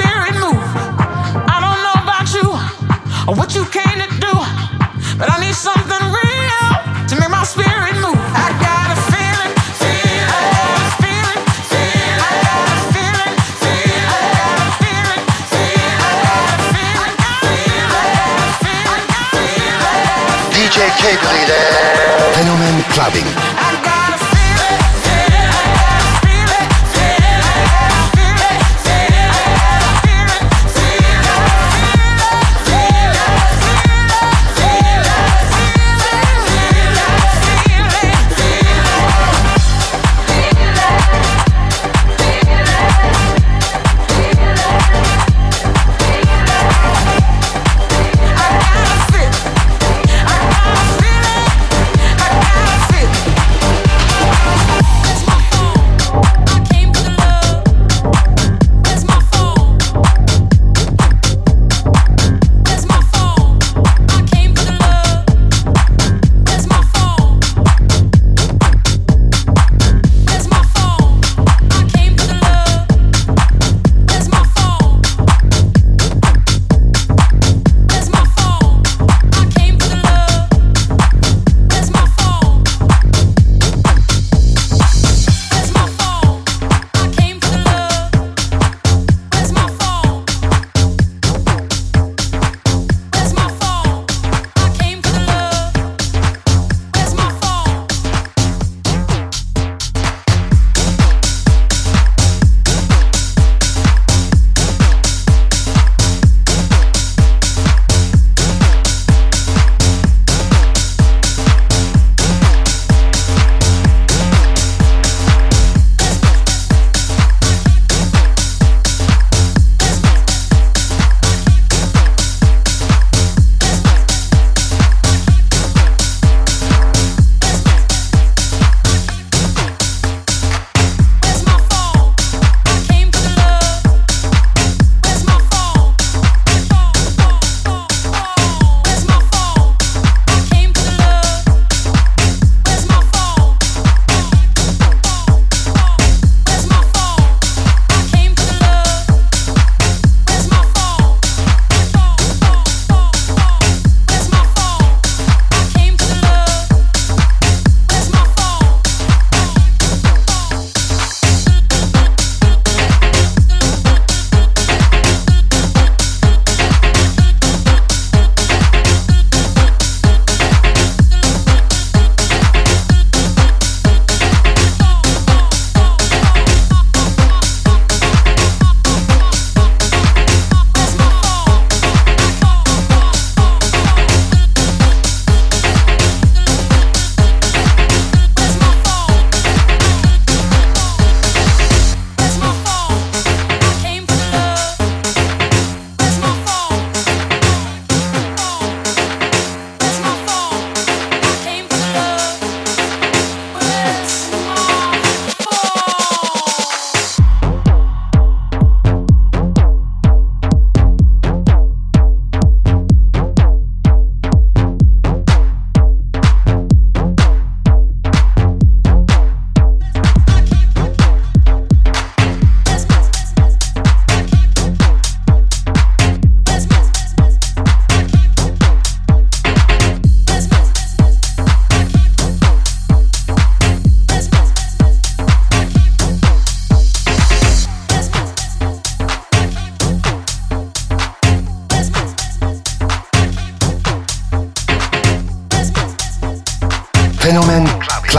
spirit move. I don't know about you or what you came to do, but I need something real to make my spirit move. I got a feeling, I got a feeling, I got a feeling, I got a feeling, I got a feeling, I got a feeling, I got a feeling. DJ K. Clubbing.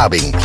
Clubbing.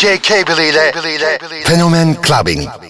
DJ K Billy ile Fenomen Clubbing.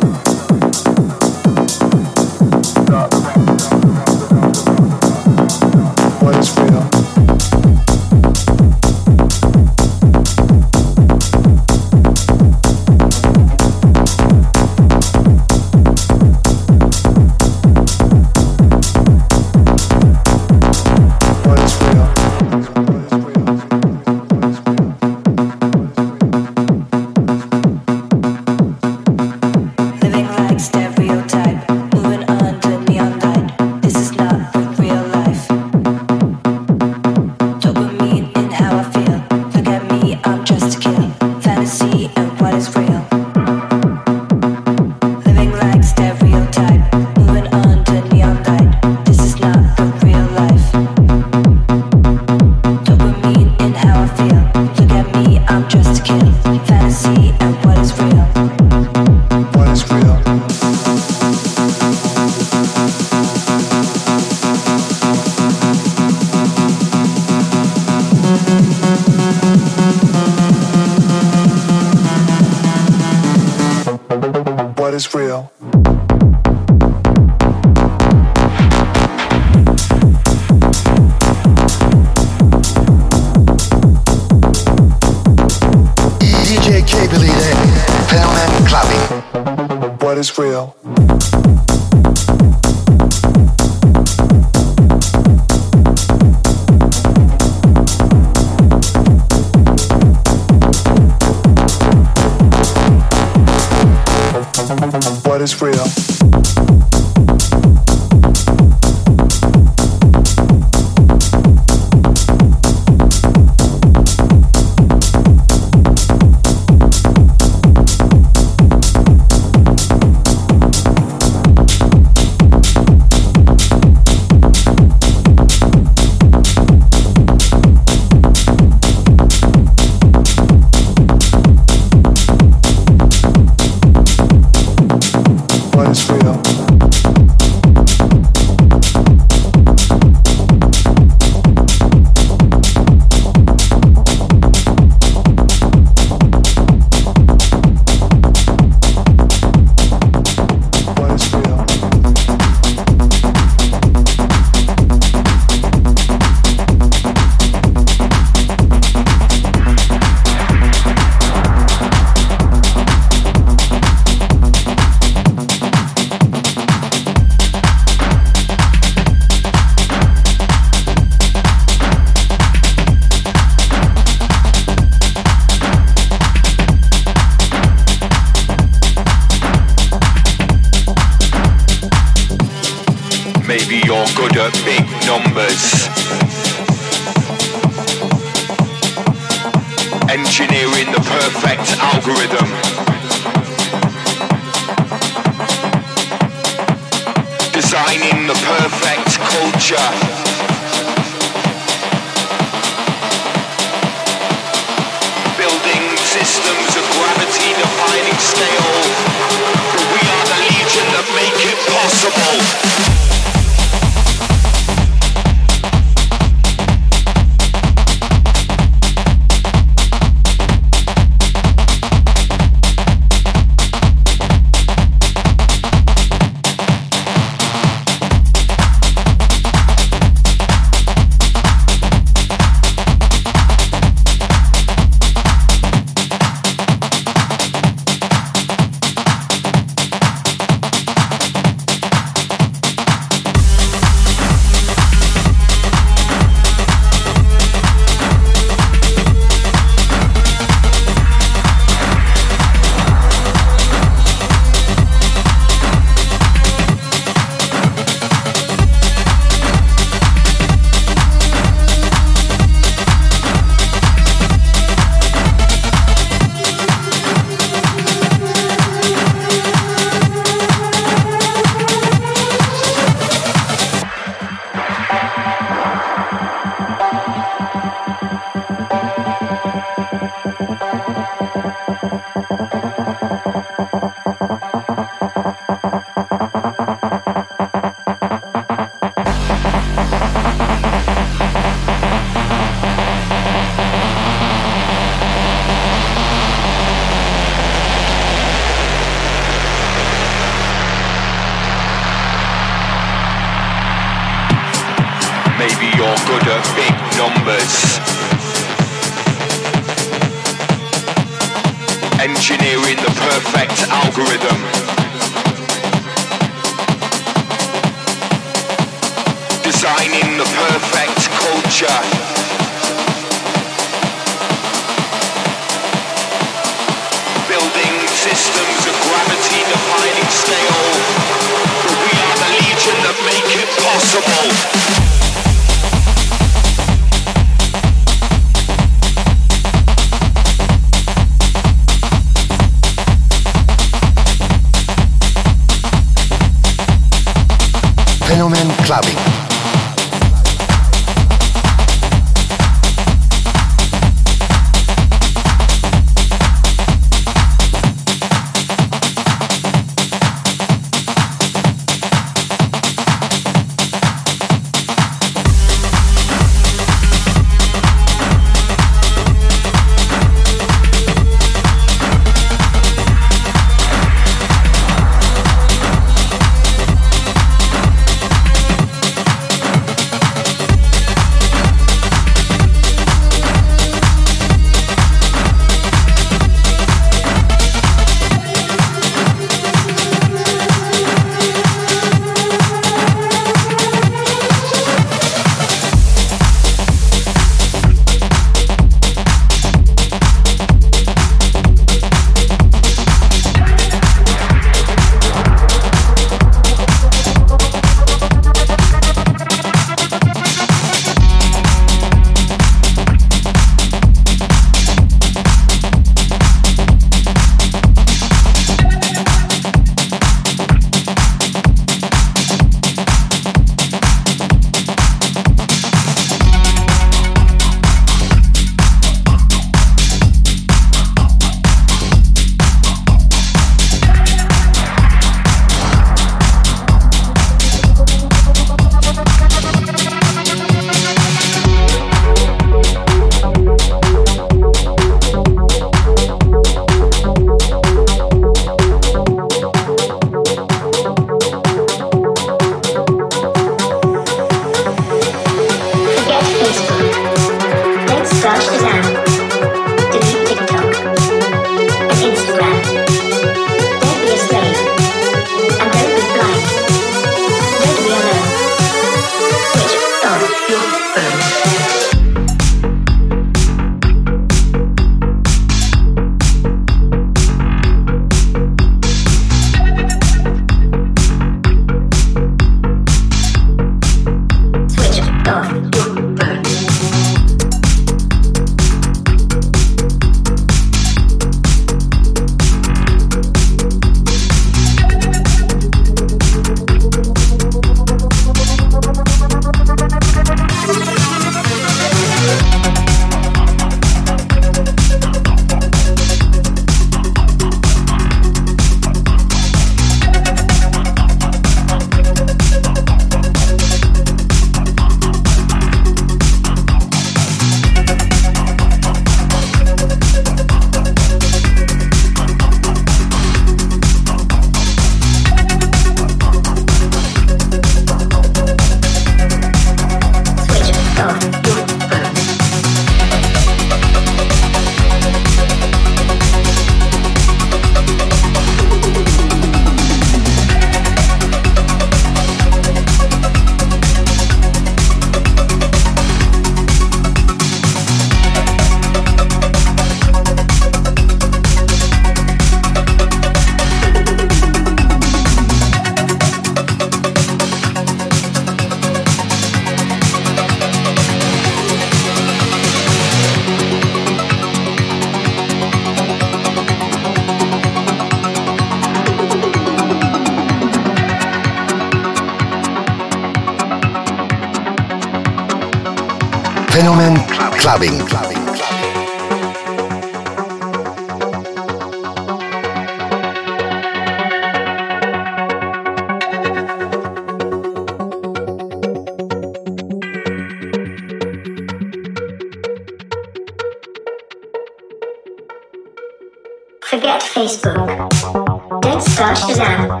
Forget Facebook. Don't start Shazam.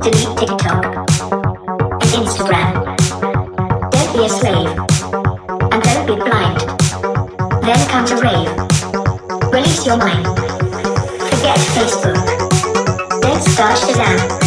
Delete TikTok. And Instagram. Don't be a slave. And don't be blind. Then comes a rave. Release your mind. Forget Facebook. Don't start Shazam.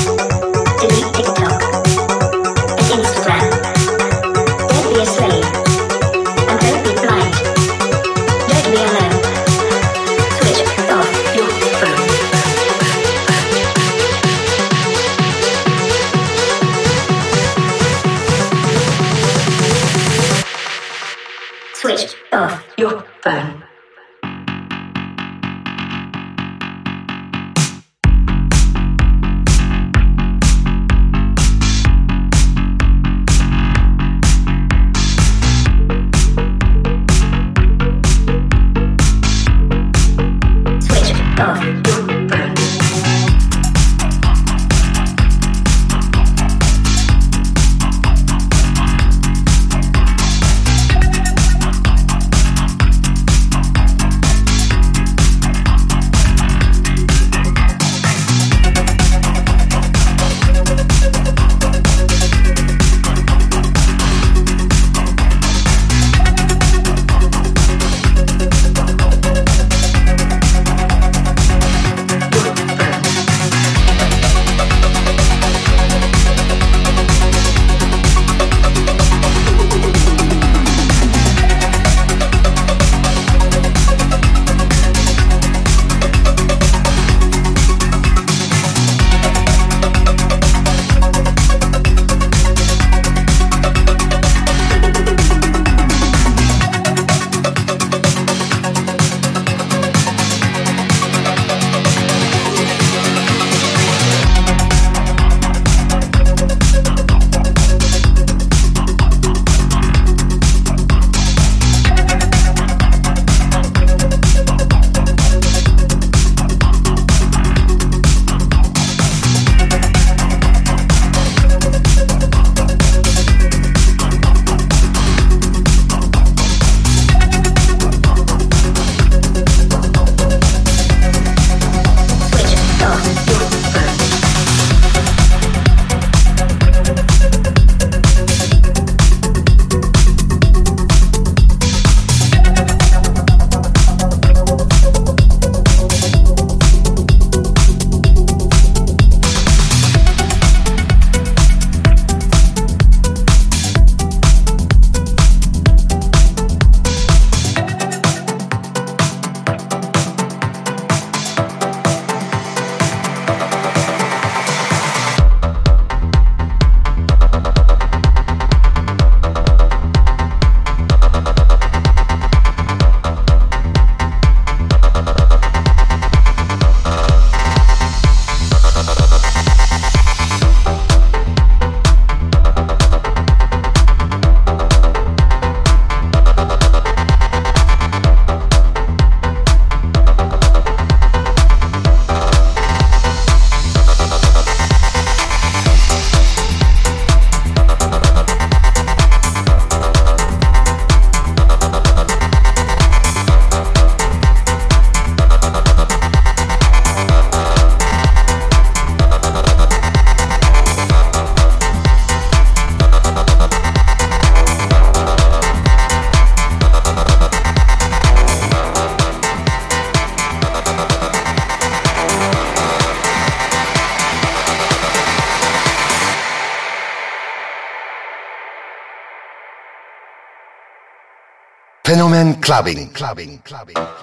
Clubbing. Clubbing. Clubbing.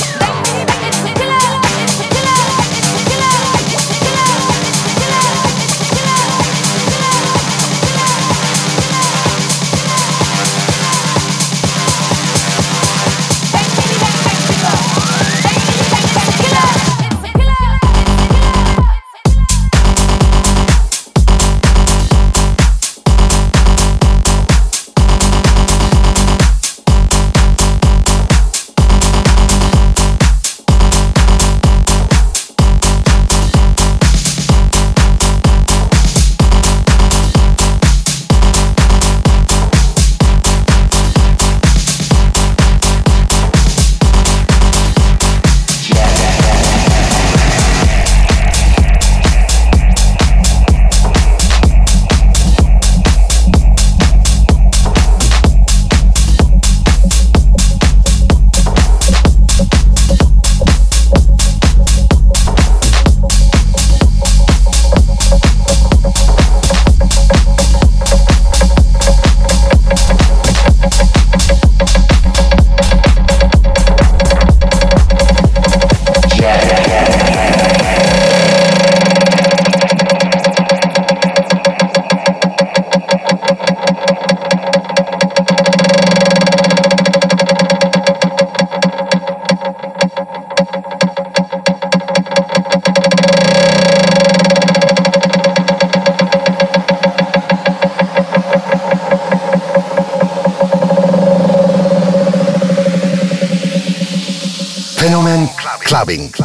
Clubbing.